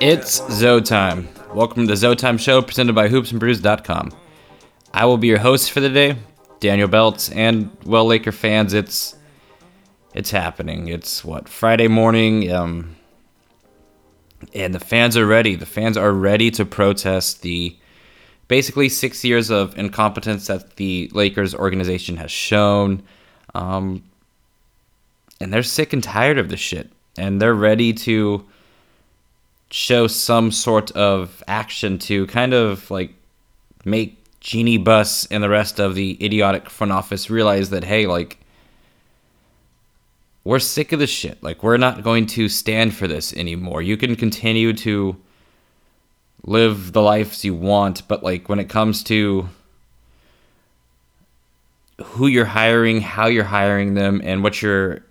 It's Zoe time. Welcome to the Zoe Time Show presented by hoopsandbrews.com. I will be your host for the day, Daniel Belts, and well, Laker fans, it's it's happening. It's what Friday morning, um, and the fans are ready. The fans are ready to protest the basically six years of incompetence that the Lakers organization has shown. Um, and they're sick and tired of the shit. And they're ready to show some sort of action to kind of like make Jeanie Buss and the rest of the idiotic front office realize that, hey, like, we're sick of this shit. Like, we're not going to stand for this anymore. You can continue to live the lives you want, but like when it comes to who you're hiring, how you're hiring them, and what you're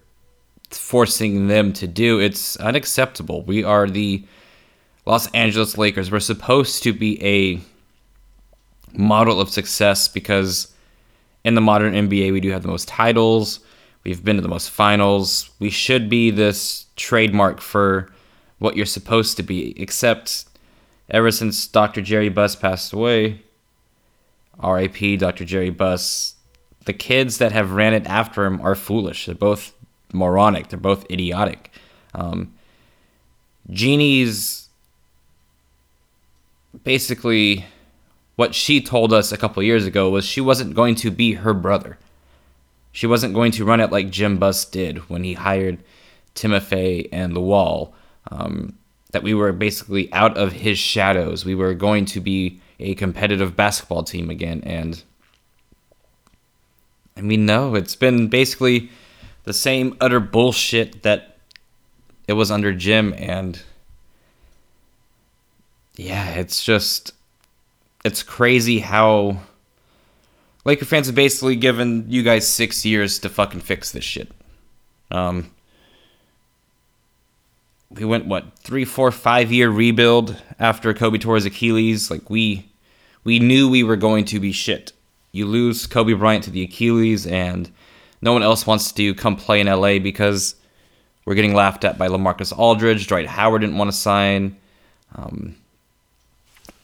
forcing them to do, it's unacceptable. We are the Los Angeles Lakers. We're supposed to be a model of success because in the modern NBA, we do have the most titles. We've been to the most finals. We should be this trademark for what you're supposed to be, except ever since Dr. Jerry Buss passed away, RIP Dr. Jerry Buss, the kids that have ran it after him are foolish. They're both moronic. They're both idiotic. Um, Jeanie's basically what she told us a couple years ago was she wasn't going to be her brother. She wasn't going to run it like Jim Buss did when he hired Timofey and the Wall. Um, that we were basically out of his shadows. We were going to be a competitive basketball team again. And I mean, no, it's been basically the same utter bullshit that it was under Jim. And yeah, it's just, it's crazy how Laker fans have basically given you guys six years to fucking fix this shit. Um, we went what three, four, five year rebuild after Kobe tore his Achilles. Like we, we knew we were going to be shit. You lose Kobe Bryant to the Achilles, and no one else wants to come play in LA because we're getting laughed at by LaMarcus Aldridge. Dwight Howard didn't want to sign. Um,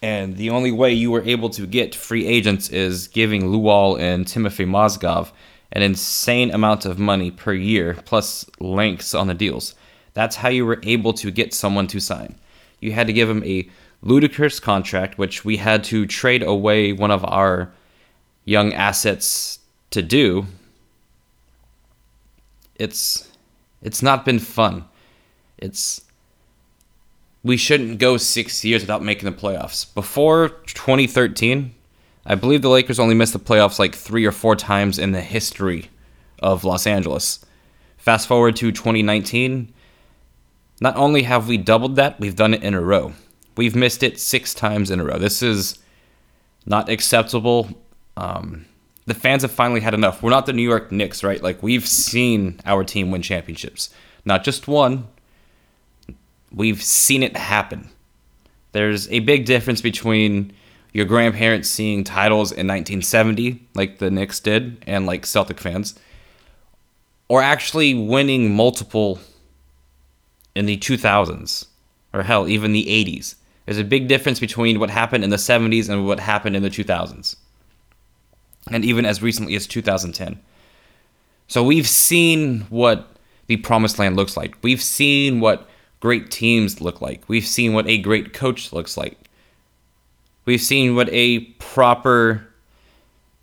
and the only way you were able to get free agents is giving Luol and Timofey Mozgov an insane amount of money per year, plus lengths on the deals. That's how you were able to get someone to sign. You had to give him a ludicrous contract, which we had to trade away one of our young assets to do. It's it's not been fun. It's we shouldn't go 6 years without making the playoffs. Before 2013, I believe the Lakers only missed the playoffs like 3 or 4 times in the history of Los Angeles. Fast forward to 2019, not only have we doubled that, we've done it in a row. We've missed it six times in a row. This is not acceptable. Um, the fans have finally had enough. We're not the New York Knicks, right? Like, we've seen our team win championships. Not just one, we've seen it happen. There's a big difference between your grandparents seeing titles in 1970, like the Knicks did, and like Celtic fans, or actually winning multiple in the 2000s, or hell, even the 80s. There's a big difference between what happened in the 70s and what happened in the 2000s. And even as recently as 2010. So we've seen what the promised land looks like. We've seen what great teams look like. We've seen what a great coach looks like. We've seen what a proper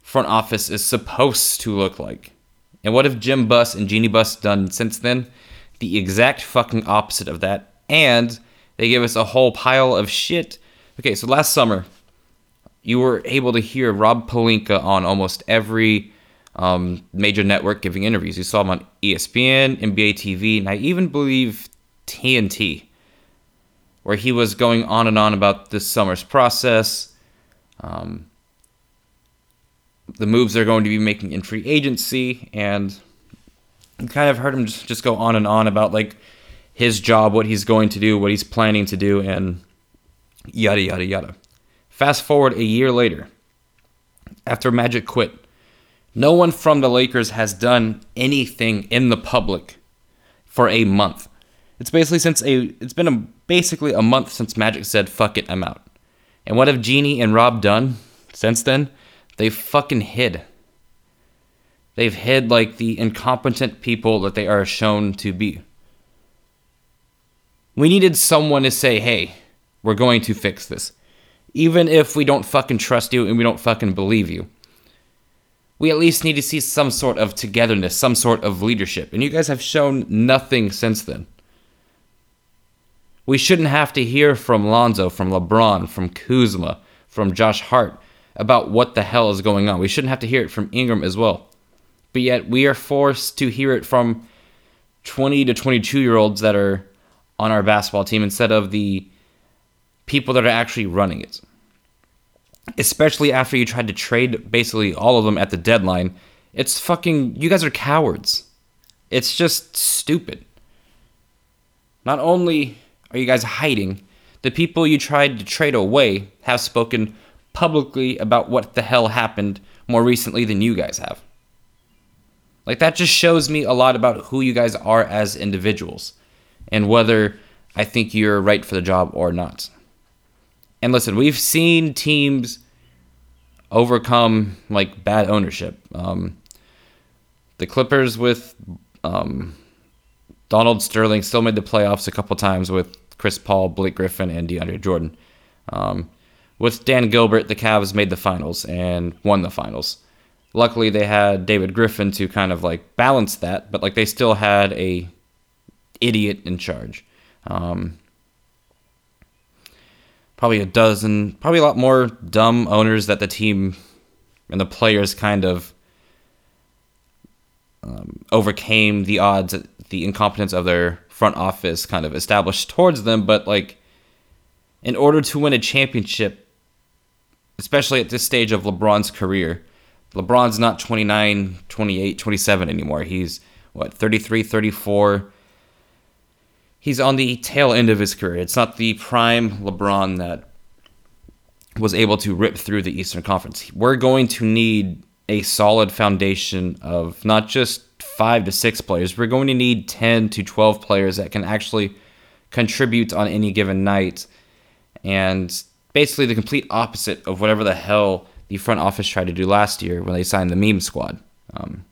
front office is supposed to look like. And what have Jim Buss and Jeanie Buss done since then? the exact fucking opposite of that. And they give us a whole pile of shit. Okay, so last summer, you were able to hear Rob Pelinka on almost every um, major network giving interviews. You saw him on ESPN, NBA TV, and I even believe TNT, where he was going on and on about this summer's process, um, the moves they're going to be making in free agency, and you kind of heard him just, just go on and on about like his job, what he's going to do, what he's planning to do, and yada yada yada. Fast forward a year later, after Magic quit, no one from the Lakers has done anything in the public for a month. It's basically since a it's been a basically a month since Magic said fuck it, I'm out. And what have Jeanie and Rob done since then? They fucking hid. They've hid like the incompetent people that they are shown to be. We needed someone to say, "Hey, we're going to fix this." Even if we don't fucking trust you and we don't fucking believe you we at least need to see some sort of togetherness, some sort of leadership. And you guys have shown nothing since then. We shouldn't have to hear from Lonzo, from LeBron, from Kuzma, from Josh Hart about what the hell is going on. We shouldn't have to hear it from Ingram as well. But yet we are forced to hear it from 20 to 22 year olds that are on our basketball team instead of the people that are actually running it especially after you tried to trade basically all of them at the deadline. It's fucking. You guys are cowards. It's just stupid. Not only are you guys hiding, the people you tried to trade away have spoken publicly about what the hell happened more recently than you guys have. Like, that just shows me a lot about who you guys are as individuals and whether I think you're right for the job or not. And listen, we've seen teams overcome like bad ownership. Um, the Clippers with um, Donald Sterling still made the playoffs a couple times with Chris Paul, Blake Griffin, and DeAndre Jordan. Um, with Dan Gilbert, the Cavs made the finals and won the finals. Luckily, they had David Griffin to kind of like balance that, but like they still had a idiot in charge. Um, probably a dozen, probably a lot more dumb owners that the team and the players kind of um, overcame the odds, the incompetence of their front office kind of established towards them. But like, in order to win a championship, especially at this stage of LeBron's career, LeBron's not 29, 28, 27 anymore. He's what, 33, 34 he's on the tail end of his career. It's not the prime LeBron that was able to rip through the Eastern Conference. We're going to need a solid foundation of not just five to six players. We're going to need 10 to 12 players that can actually contribute on any given night. And basically, the complete opposite of whatever the hell the front office tried to do last year when they signed the meme squad. Um,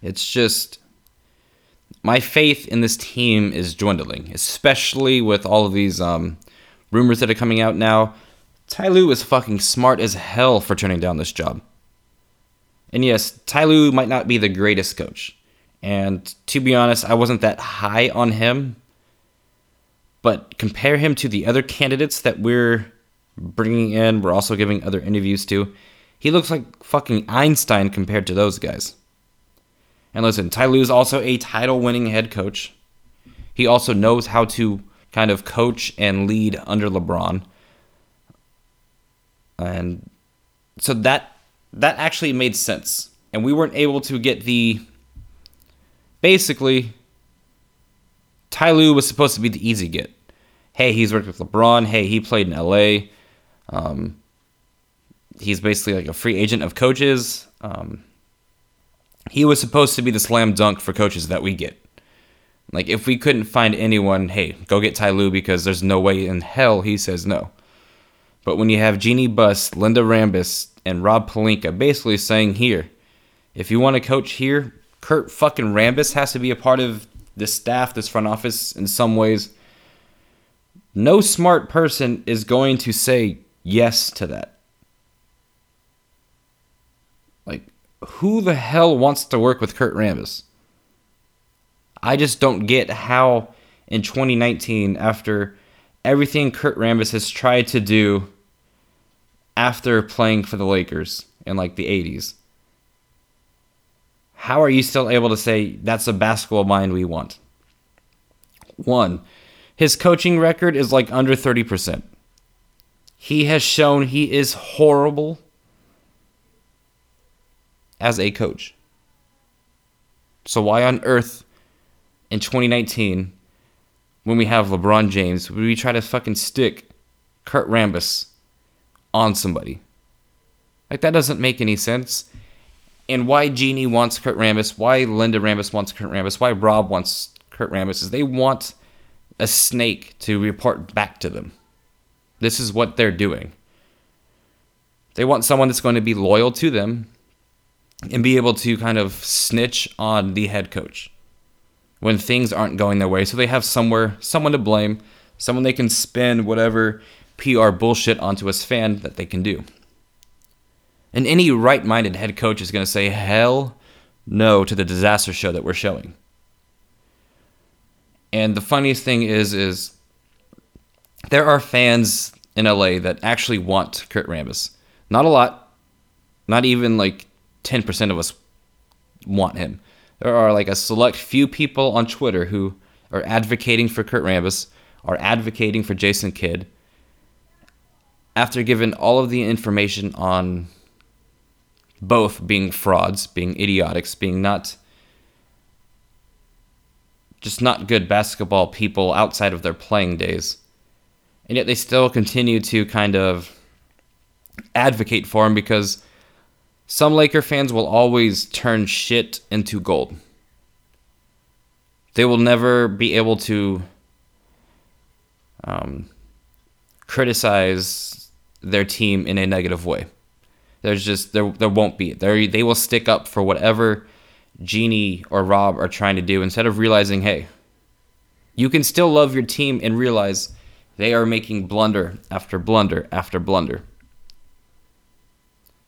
it's just my faith in this team is dwindling, especially with all of these um, rumors that are coming out now. Ty Lue is fucking smart as hell for turning down this job. And yes, Ty Lue might not be the greatest coach. And to be honest, I wasn't that high on him. But compare him to the other candidates that we're bringing in, we're also giving other interviews to. He looks like fucking Einstein compared to those guys. And listen, Ty Lue is also a title winning head coach. He also knows how to kind of coach and lead under LeBron. And so that that actually made sense. And we weren't able to get the basically Ty Lue was supposed to be the easy get. Hey, he's worked with LeBron. Hey, he played in LA. Um, he's basically like a free agent of coaches. Um, he was supposed to be the slam dunk for coaches that we get. Like if we couldn't find anyone, hey, go get Ty Lue because there's no way in hell he says no. But when you have Jeanie Buss, Linda Rambis, and Rob Pelinka basically saying here, if you want to coach here, Kurt fucking Rambis has to be a part of this staff, this front office in some ways. No smart person is going to say yes to that. Who the hell wants to work with Kurt Rambis? I just don't get how in 2019, after everything Kurt Rambis has tried to do after playing for the Lakers in like the 80s, how are you still able to say that's a basketball mind we want? One, his coaching record is like under 30%. He has shown he is horrible as a coach. So why on earth in 2019 when we have LeBron James would we try to fucking stick Kurt Rambis on somebody? Like that doesn't make any sense. And why Jeanie wants Kurt Rambis, why Linda Rambis wants Kurt Rambis, why Rob wants Kurt Rambis is they want a snake to report back to them. This is what they're doing. They want someone that's going to be loyal to them and be able to kind of snitch on the head coach when things aren't going their way. So they have somewhere, someone to blame, someone they can spin whatever PR bullshit onto us fan that they can do. And any right minded head coach is going to say, hell no to the disaster show that we're showing. And the funniest thing is, is there are fans in LA that actually want Kurt Rambis. Not a lot. Not even like 10% of us want him. There are like a select few people on Twitter who are advocating for Kurt Rambis, are advocating for Jason Kidd. After given all of the information on both being frauds, being idiotics, being not just not good basketball people outside of their playing days. And yet they still continue to kind of advocate for him because some Laker fans will always turn shit into gold. They will never be able to um, criticize their team in a negative way. There's just there there won't be. They they will stick up for whatever Jeanie or Rob are trying to do instead of realizing, hey, you can still love your team and realize they are making blunder after blunder after blunder.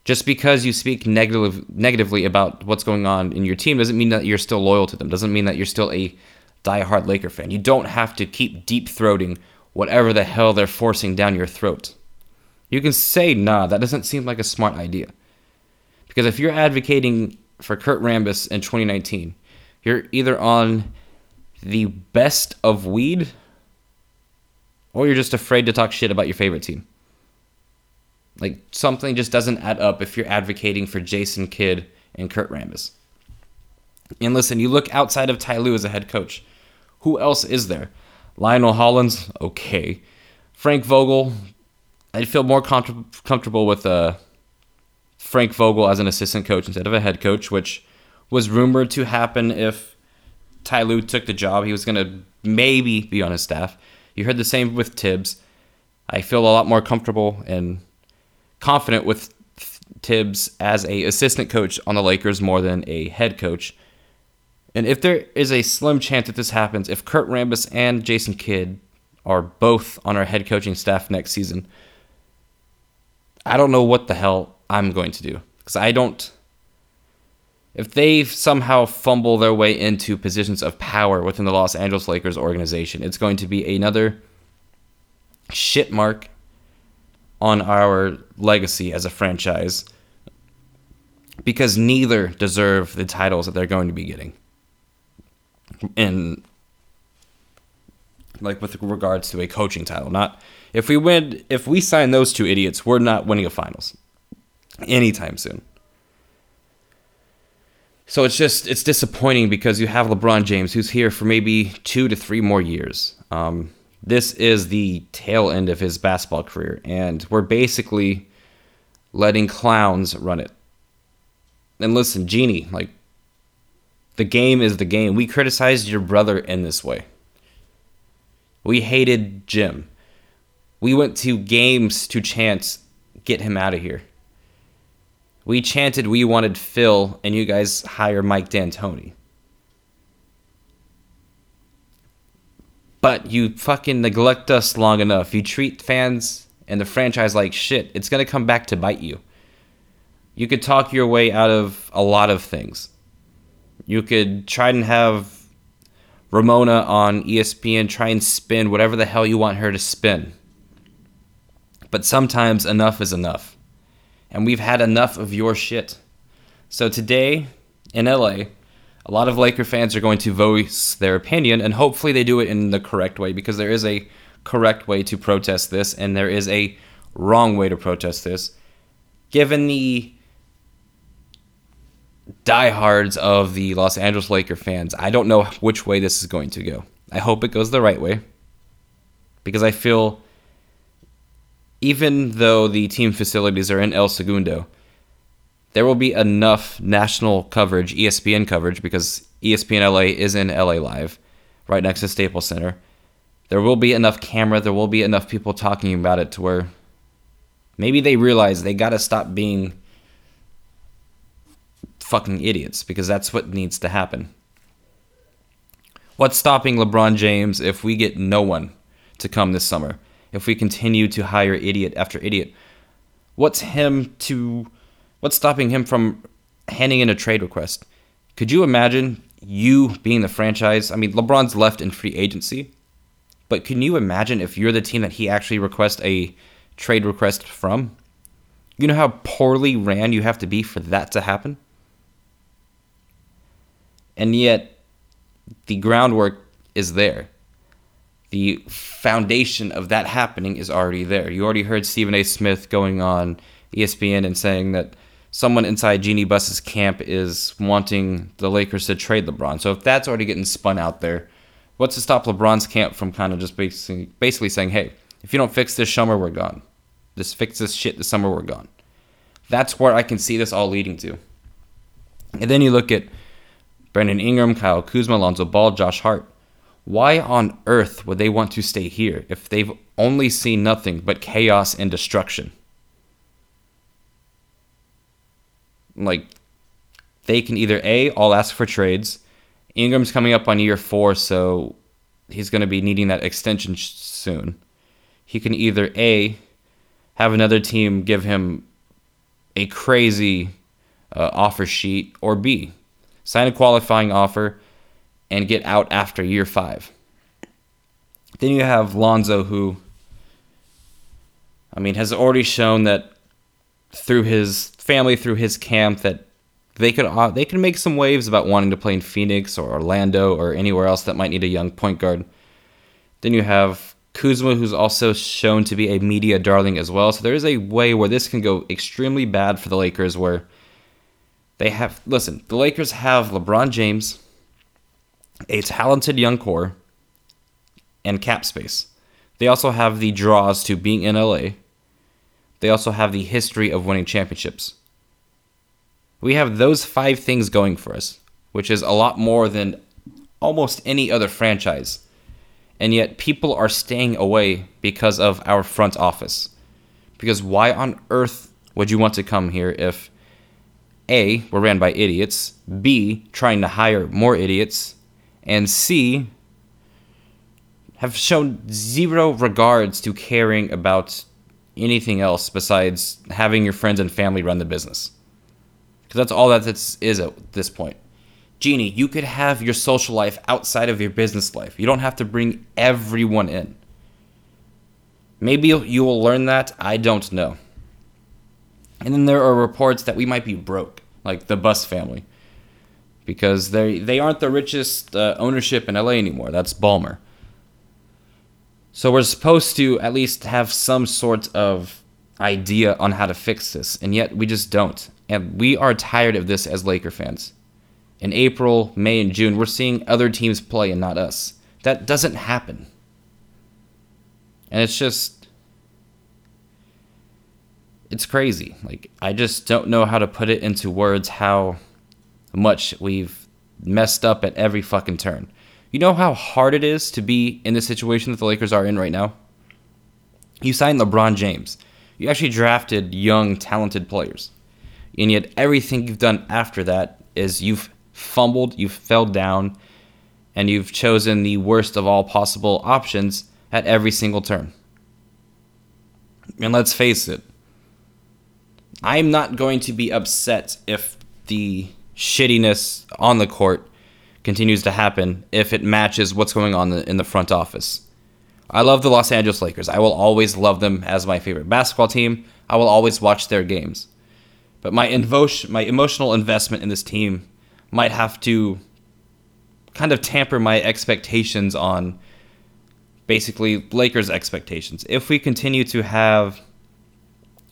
Just because you speak negative, negatively about what's going on in your team doesn't mean that you're still loyal to them. Doesn't mean that you're still a diehard Laker fan. You don't have to keep deep throating whatever the hell they're forcing down your throat. You can say, nah, that doesn't seem like a smart idea. Because if you're advocating for Kurt Rambis in 2019, you're either on the best of weed or you're just afraid to talk shit about your favorite team. Like something just doesn't add up if you're advocating for Jason Kidd and Kurt Rambis. And listen, you look outside of Ty Lue as a head coach. Who else is there? Lionel Hollins, okay. Frank Vogel, I'd feel more com- comfortable with uh, Frank Vogel as an assistant coach instead of a head coach, which was rumored to happen if Ty Lue took the job. He was going to maybe be on his staff. You heard the same with Thibs. I feel a lot more comfortable and confident with Thibs as a assistant coach on the Lakers more than a head coach. And if there is a slim chance that this happens, if Kurt Rambis and Jason Kidd are both on our head coaching staff next season, I don't know what the hell I'm going to do because I don't. If they somehow fumble their way into positions of power within the Los Angeles Lakers organization, it's going to be another shit mark on our legacy as a franchise because neither deserve the titles that they're going to be getting. And like with regards to a coaching title, not if we win if we sign those two idiots, we're not winning a finals anytime soon. So it's just it's disappointing because you have LeBron James who's here for maybe 2 to 3 more years. Um, this is the tail end of his basketball career, and we're basically letting clowns run it. And listen, Jeanie, like, the game is the game. We criticized your brother in this way. We hated Jim. We went to games to chant, get him out of here. We chanted we wanted Phil, and you guys hire Mike D'Antoni. But you fucking neglect us long enough. You treat fans and the franchise like shit. It's going to come back to bite you. You could talk your way out of a lot of things. You could try and have Ramona on ESPN try and spin whatever the hell you want her to spin. But sometimes enough is enough. And we've had enough of your shit. So today in LA, a lot of Laker fans are going to voice their opinion, and hopefully they do it in the correct way because there is a correct way to protest this, and there is a wrong way to protest this. Given the diehards of the Los Angeles Laker fans, I don't know which way this is going to go. I hope it goes the right way because I feel even though the team facilities are in El Segundo, there will be enough national coverage, ESPN coverage, because ESPN LA is in LA Live, right next to Staples Center. There will be enough camera, there will be enough people talking about it to where maybe they realize they got to stop being fucking idiots because that's what needs to happen. What's stopping LeBron James if we get no one to come this summer? If we continue to hire idiot after idiot? What's him to what's stopping him from handing in a trade request? Could you imagine you being the franchise? I mean, LeBron's left in free agency, but can you imagine if you're the team that he actually requests a trade request from? You know how poorly ran you have to be for that to happen? And yet, the groundwork is there. The foundation of that happening is already there. You already heard Stephen A. Smith going on ESPN and saying that someone inside Jeanie Buss's camp is wanting the Lakers to trade LeBron. So if that's already getting spun out there, what's to stop LeBron's camp from kind of just basically, basically saying, hey, if you don't fix this summer, we're gone. Just fix this shit this summer, we're gone. That's where I can see this all leading to. And then you look at Brandon Ingram, Kyle Kuzma, Alonzo Ball, Josh Hart. Why on earth would they want to stay here if they've only seen nothing but chaos and destruction? Like, they can either A, all ask for trades. Ingram's coming up on year four, so he's going to be needing that extension soon. He can either A, have another team give him a crazy uh, offer sheet, or B, sign a qualifying offer, and get out after year five. Then you have Lonzo, who, I mean, has already shown that through his family, through his camp, that they could uh, they can make some waves about wanting to play in Phoenix or Orlando or anywhere else that might need a young point guard. Then you have Kuzma, who's also shown to be a media darling as well. So there is a way where this can go extremely bad for the Lakers, where they have, listen, the Lakers have LeBron James, a talented young core, and cap space. They also have the draws to being in LA. They also have the history of winning championships. We have those five things going for us, which is a lot more than almost any other franchise. And yet people are staying away because of our front office. Because why on earth would you want to come here if a, were ran by idiots, B, trying to hire more idiots, and C, have shown zero regards to caring about anything else besides having your friends and family run the business. Because that's all that this is at this point. Jeanie, you could have your social life outside of your business life. You don't have to bring everyone in. Maybe you will learn that. I don't know. And then there are reports that we might be broke, like the Buss family, because they they aren't the richest uh, ownership in LA anymore. That's Ballmer. So we're supposed to at least have some sort of idea on how to fix this, and yet we just don't. And we are tired of this as Laker fans. In April, May, and June, we're seeing other teams play and not us. That doesn't happen. And it's just it's crazy. Like I just don't know how to put it into words how much we've messed up at every fucking turn. You know how hard it is to be in the situation that the Lakers are in right now? You signed LeBron James. You actually drafted young, talented players. And yet everything you've done after that is you've fumbled, you've fell down, and you've chosen the worst of all possible options at every single turn. And let's face it, I'm not going to be upset if the shittiness on the court continues to happen if it matches what's going on in the front office. I love the Los Angeles Lakers. I will always love them as my favorite basketball team. I will always watch their games. But my invo- my emotional investment in this team might have to kind of tamper my expectations on basically Lakers expectations. If we continue to have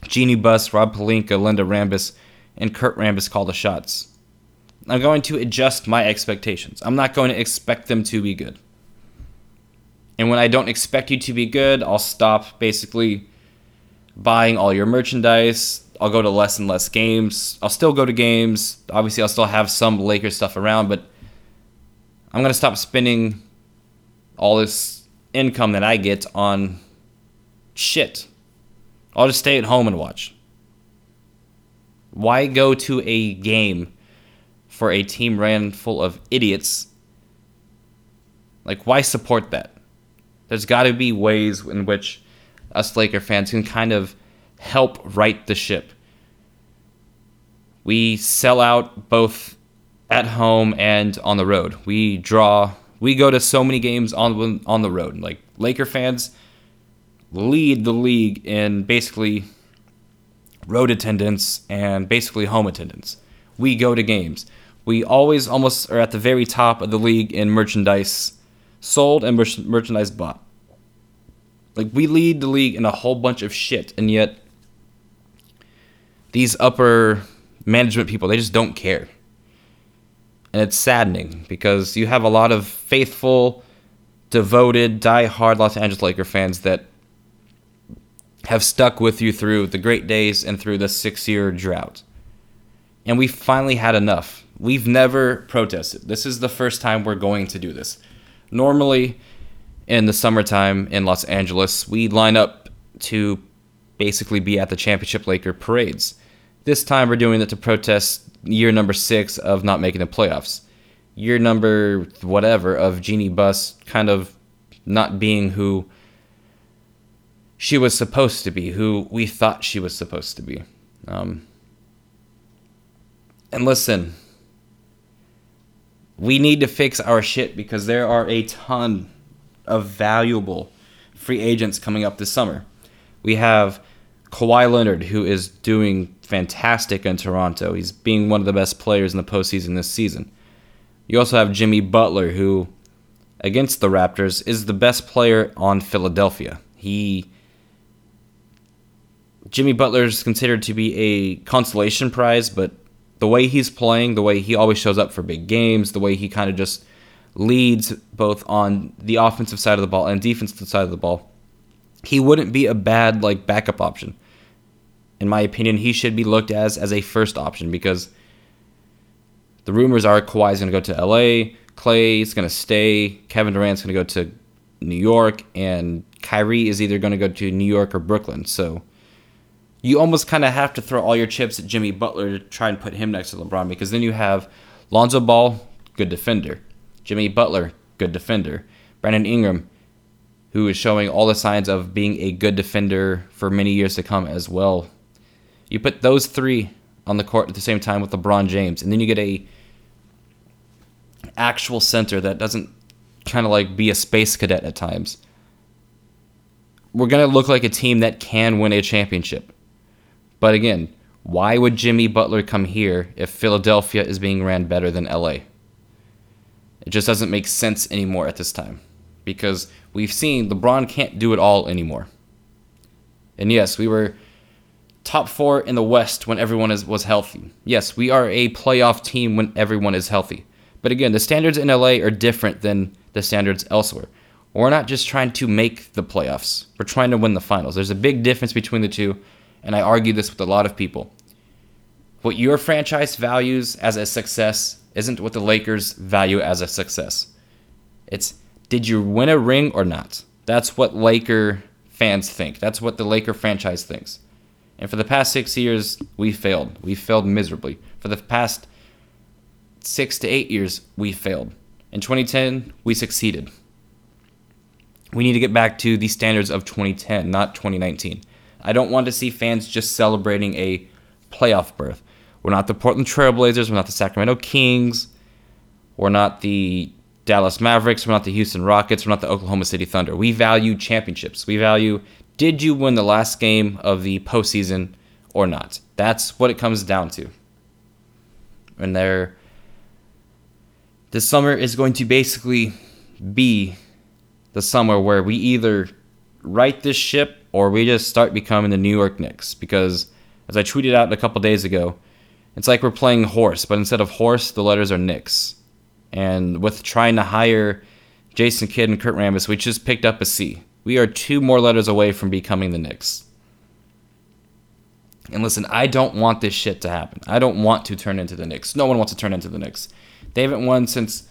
Jeanie Buss, Rob Pelinka, Linda Rambis, and Kurt Rambis call the shots. I'm going to adjust my expectations. I'm not going to expect them to be good. And when I don't expect you to be good, I'll stop basically buying all your merchandise. I'll go to less and less games. I'll still go to games. Obviously, I'll still have some Lakers stuff around, but I'm going to stop spending all this income that I get on shit. I'll just stay at home and watch. Why go to a game for a team ran full of idiots? Like, why support that? There's got to be ways in which us Laker fans can kind of help right the ship. We sell out both at home and on the road. We draw. We go to so many games on on the road. Like Laker fans lead the league in basically road attendance and basically home attendance. We go to games. We always almost are at the very top of the league in merchandise sold and merchandise bought. Like we lead the league in a whole bunch of shit, and yet these upper management people they just don't care. And it's saddening because you have a lot of faithful, devoted, die-hard Los Angeles Laker fans that have stuck with you through the great days and through the six year drought. And we finally had enough. We've never protested. This is the first time we're going to do this. Normally, in the summertime in Los Angeles, we line up to basically be at the championship Laker parades. This time we're doing it to protest year number six of not making the playoffs. Year number whatever of Jeanie Buss kind of not being who she was supposed to be, who we thought she was supposed to be. Um, and listen, we need to fix our shit because there are a ton of valuable free agents coming up this summer. We have Kawhi Leonard, who is doing fantastic in Toronto. He's being one of the best players in the postseason this season. You also have Jimmy Butler, who, against the Raptors, is the best player on Philadelphia. He Jimmy Butler is considered to be a consolation prize, but the way he's playing, the way he always shows up for big games, the way he kind of just leads both on the offensive side of the ball and defensive side of the ball, he wouldn't be a bad like backup option. In my opinion, he should be looked as as a first option because the rumors are Kawhi's going to go to LA, Clay's going to stay, Kevin Durant's going to go to New York, and Kyrie is either going to go to New York or Brooklyn. So you almost kind of have to throw all your chips at Jimmy Butler to try and put him next to LeBron because then you have Lonzo Ball, good defender, Jimmy Butler, good defender, Brandon Ingram, who is showing all the signs of being a good defender for many years to come as well. You put those three on the court at the same time with LeBron James, and then you get a actual center that doesn't kind of like be a space cadet at times. We're gonna look like a team that can win a championship. But again, why would Jimmy Butler come here if Philadelphia is being ran better than LA? It just doesn't make sense anymore at this time because we've seen LeBron can't do it all anymore. And yes, we were top four in the West when everyone is, was healthy. Yes, we are a playoff team when everyone is healthy. But again, the standards in LA are different than the standards elsewhere. We're not just trying to make the playoffs, we're trying to win the finals. There's a big difference between the two, and I argue this with a lot of people. What your franchise values as a success isn't what the Lakers value as a success. It's did you win a ring or not? That's what Laker fans think. That's what the Laker franchise thinks. And for the past six years, we failed. We failed miserably. For the past six to eight years, we failed. In 2010, we succeeded. We need to get back to the standards of 2010, not 2019. I don't want to see fans just celebrating a playoff berth. We're not the Portland Trailblazers. We're not the Sacramento Kings. We're not the Dallas Mavericks. We're not the Houston Rockets. We're not the Oklahoma City Thunder. We value championships. We value did you win the last game of the postseason or not? That's what it comes down to. And there, this summer is going to basically be the summer where we either right this ship or we just start becoming the New York Knicks. Because as I tweeted out a couple days ago, it's like we're playing horse, but instead of horse, the letters are Knicks. And with trying to hire Jason Kidd and Kurt Rambis, we just picked up a C. We are two more letters away from becoming the Knicks. And listen, I don't want this shit to happen. I don't want to turn into the Knicks. No one wants to turn into the Knicks. They haven't won since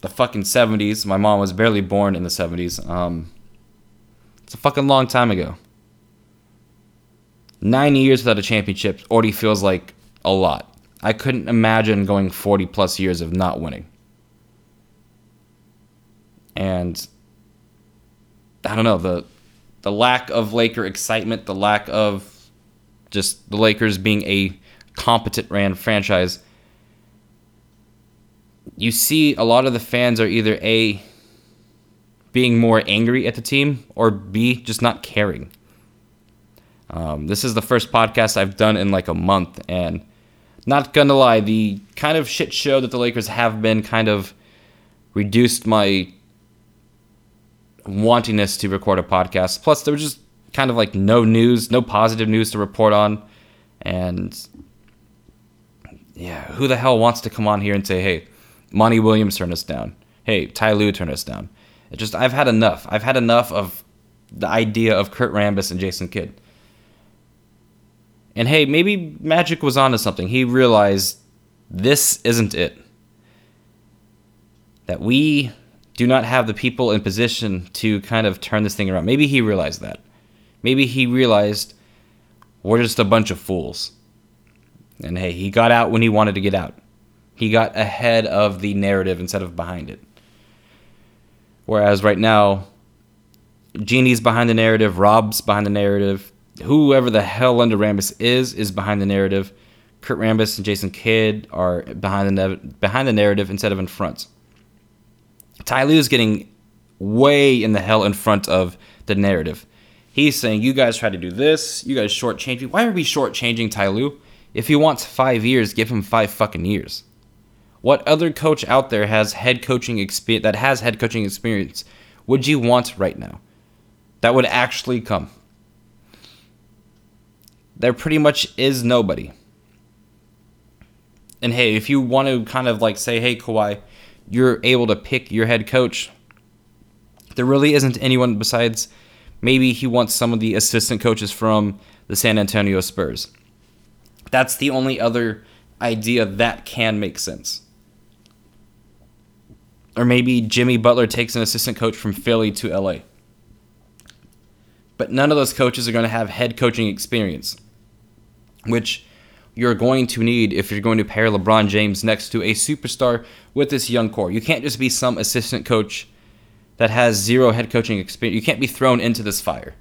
the fucking 70s. My mom was barely born in the 70s. Um, it's a fucking long time ago. Nine years without a championship already feels like a lot. I couldn't imagine going 40 plus years of not winning. And I don't know, the the lack of Laker excitement, the lack of just the Lakers being a competent ran franchise. You see a lot of the fans are either A being more angry at the team or B just not caring. Um, this is the first podcast I've done in like a month, and not gonna lie, the kind of shit show that the Lakers have been kind of reduced my wantingness to record a podcast. Plus, there was just kind of like no news, no positive news to report on, and yeah, who the hell wants to come on here and say, "Hey, Monty Williams turned us down. Hey, Ty Lue turned us down." Just I've had enough. I've had enough of the idea of Kurt Rambis and Jason Kidd. And hey, maybe Magic was onto something. He realized this isn't it. That we do not have the people in position to kind of turn this thing around. Maybe he realized that. Maybe he realized we're just a bunch of fools. And hey, he got out when he wanted to get out. He got ahead of the narrative instead of behind it. Whereas right now, Jeanie's behind the narrative, Rob's behind the narrative, whoever the hell Linda Rambis is is behind the narrative. Kurt Rambis and Jason Kidd are behind the behind the narrative instead of in front. Ty Lue is getting way in the hell in front of the narrative. He's saying, "You guys try to do this. You guys shortchange me. Why are we shortchanging Ty Lue? If he wants five years, give him five fucking years. What other coach out there has head coaching experience that has head coaching experience would you want right now? That would actually come there pretty much is nobody. And hey, if you want to kind of like say, hey, Kawhi, you're able to pick your head coach, there really isn't anyone besides maybe he wants some of the assistant coaches from the San Antonio Spurs. That's the only other idea that can make sense. Or maybe Jimmy Butler takes an assistant coach from Philly to LA. But none of those coaches are going to have head coaching experience which you're going to need if you're going to pair LeBron James next to a superstar with this young core. You can't just be some assistant coach that has zero head coaching experience. You can't be thrown into this fire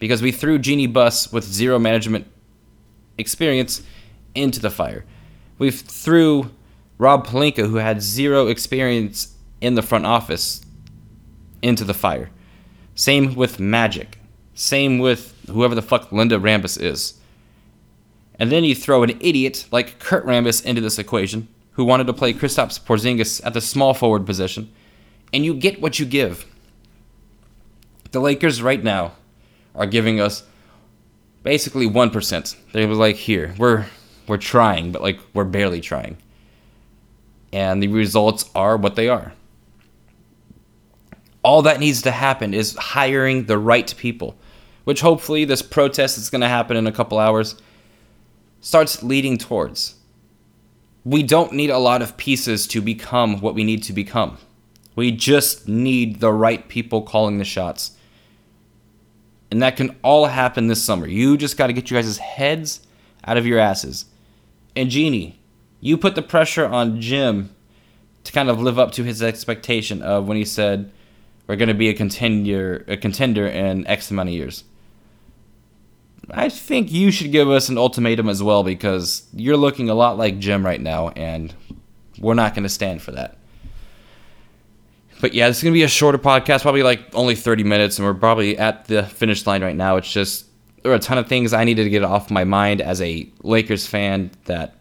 because we threw Jeanie Buss with zero management experience into the fire. We threw Rob Pelinka, who had zero experience in the front office, into the fire. Same with Magic. Same with whoever the fuck Linda Rambis is. And then you throw an idiot like Kurt Rambis into this equation, who wanted to play Kristaps Porzingis at the small forward position, and you get what you give. The Lakers right now are giving us basically 1%. They were like, here, we're we're trying, but like we're barely trying. And the results are what they are. All that needs to happen is hiring the right people, which hopefully this protest that's going to happen in a couple hours starts leading towards. We don't need a lot of pieces to become what we need to become. We just need the right people calling the shots. And that can all happen this summer. You just got to get you guys' heads out of your asses. And Jeanie, you put the pressure on Jim to kind of live up to his expectation of when he said we're going to be a contender, a contender in X amount of years. I think you should give us an ultimatum as well because you're looking a lot like Jim right now, and we're not going to stand for that. But yeah, this is going to be a shorter podcast, probably like only 30 minutes, and we're probably at the finish line right now. It's just there are a ton of things I needed to get off my mind as a Lakers fan that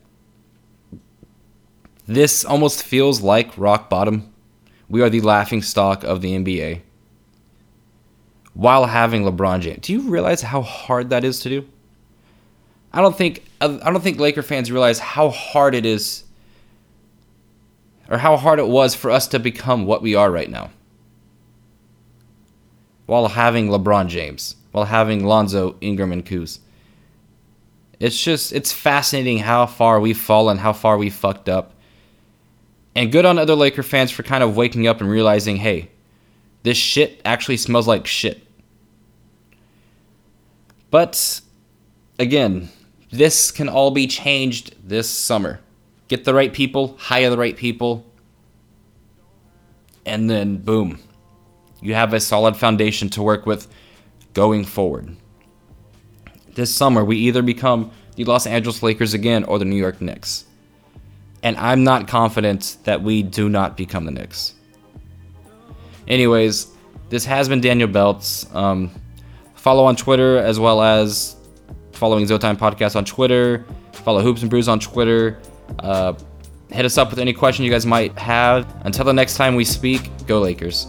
this almost feels like rock bottom. We are the laughing stock of the NBA while having LeBron James. Do you realize how hard that is to do? I don't think I don't think Laker fans realize how hard it is or how hard it was for us to become what we are right now. While having LeBron James, while having Lonzo, Ingram and Kuz. It's just it's fascinating how far we've fallen, how far we fucked up. And good on other Laker fans for kind of waking up and realizing, hey, this shit actually smells like shit. But again, this can all be changed this summer. Get the right people, hire the right people, and then boom, you have a solid foundation to work with going forward. This summer, we either become the Los Angeles Lakers again or the New York Knicks. And I'm not confident that we do not become the Knicks. Anyways, this has been Daniel Belts. Um, follow on Twitter as well as following Zotime Podcast on Twitter. Follow Hoops and Brews on Twitter. Uh, hit us up with any question you guys might have. Until the next time we speak, go Lakers.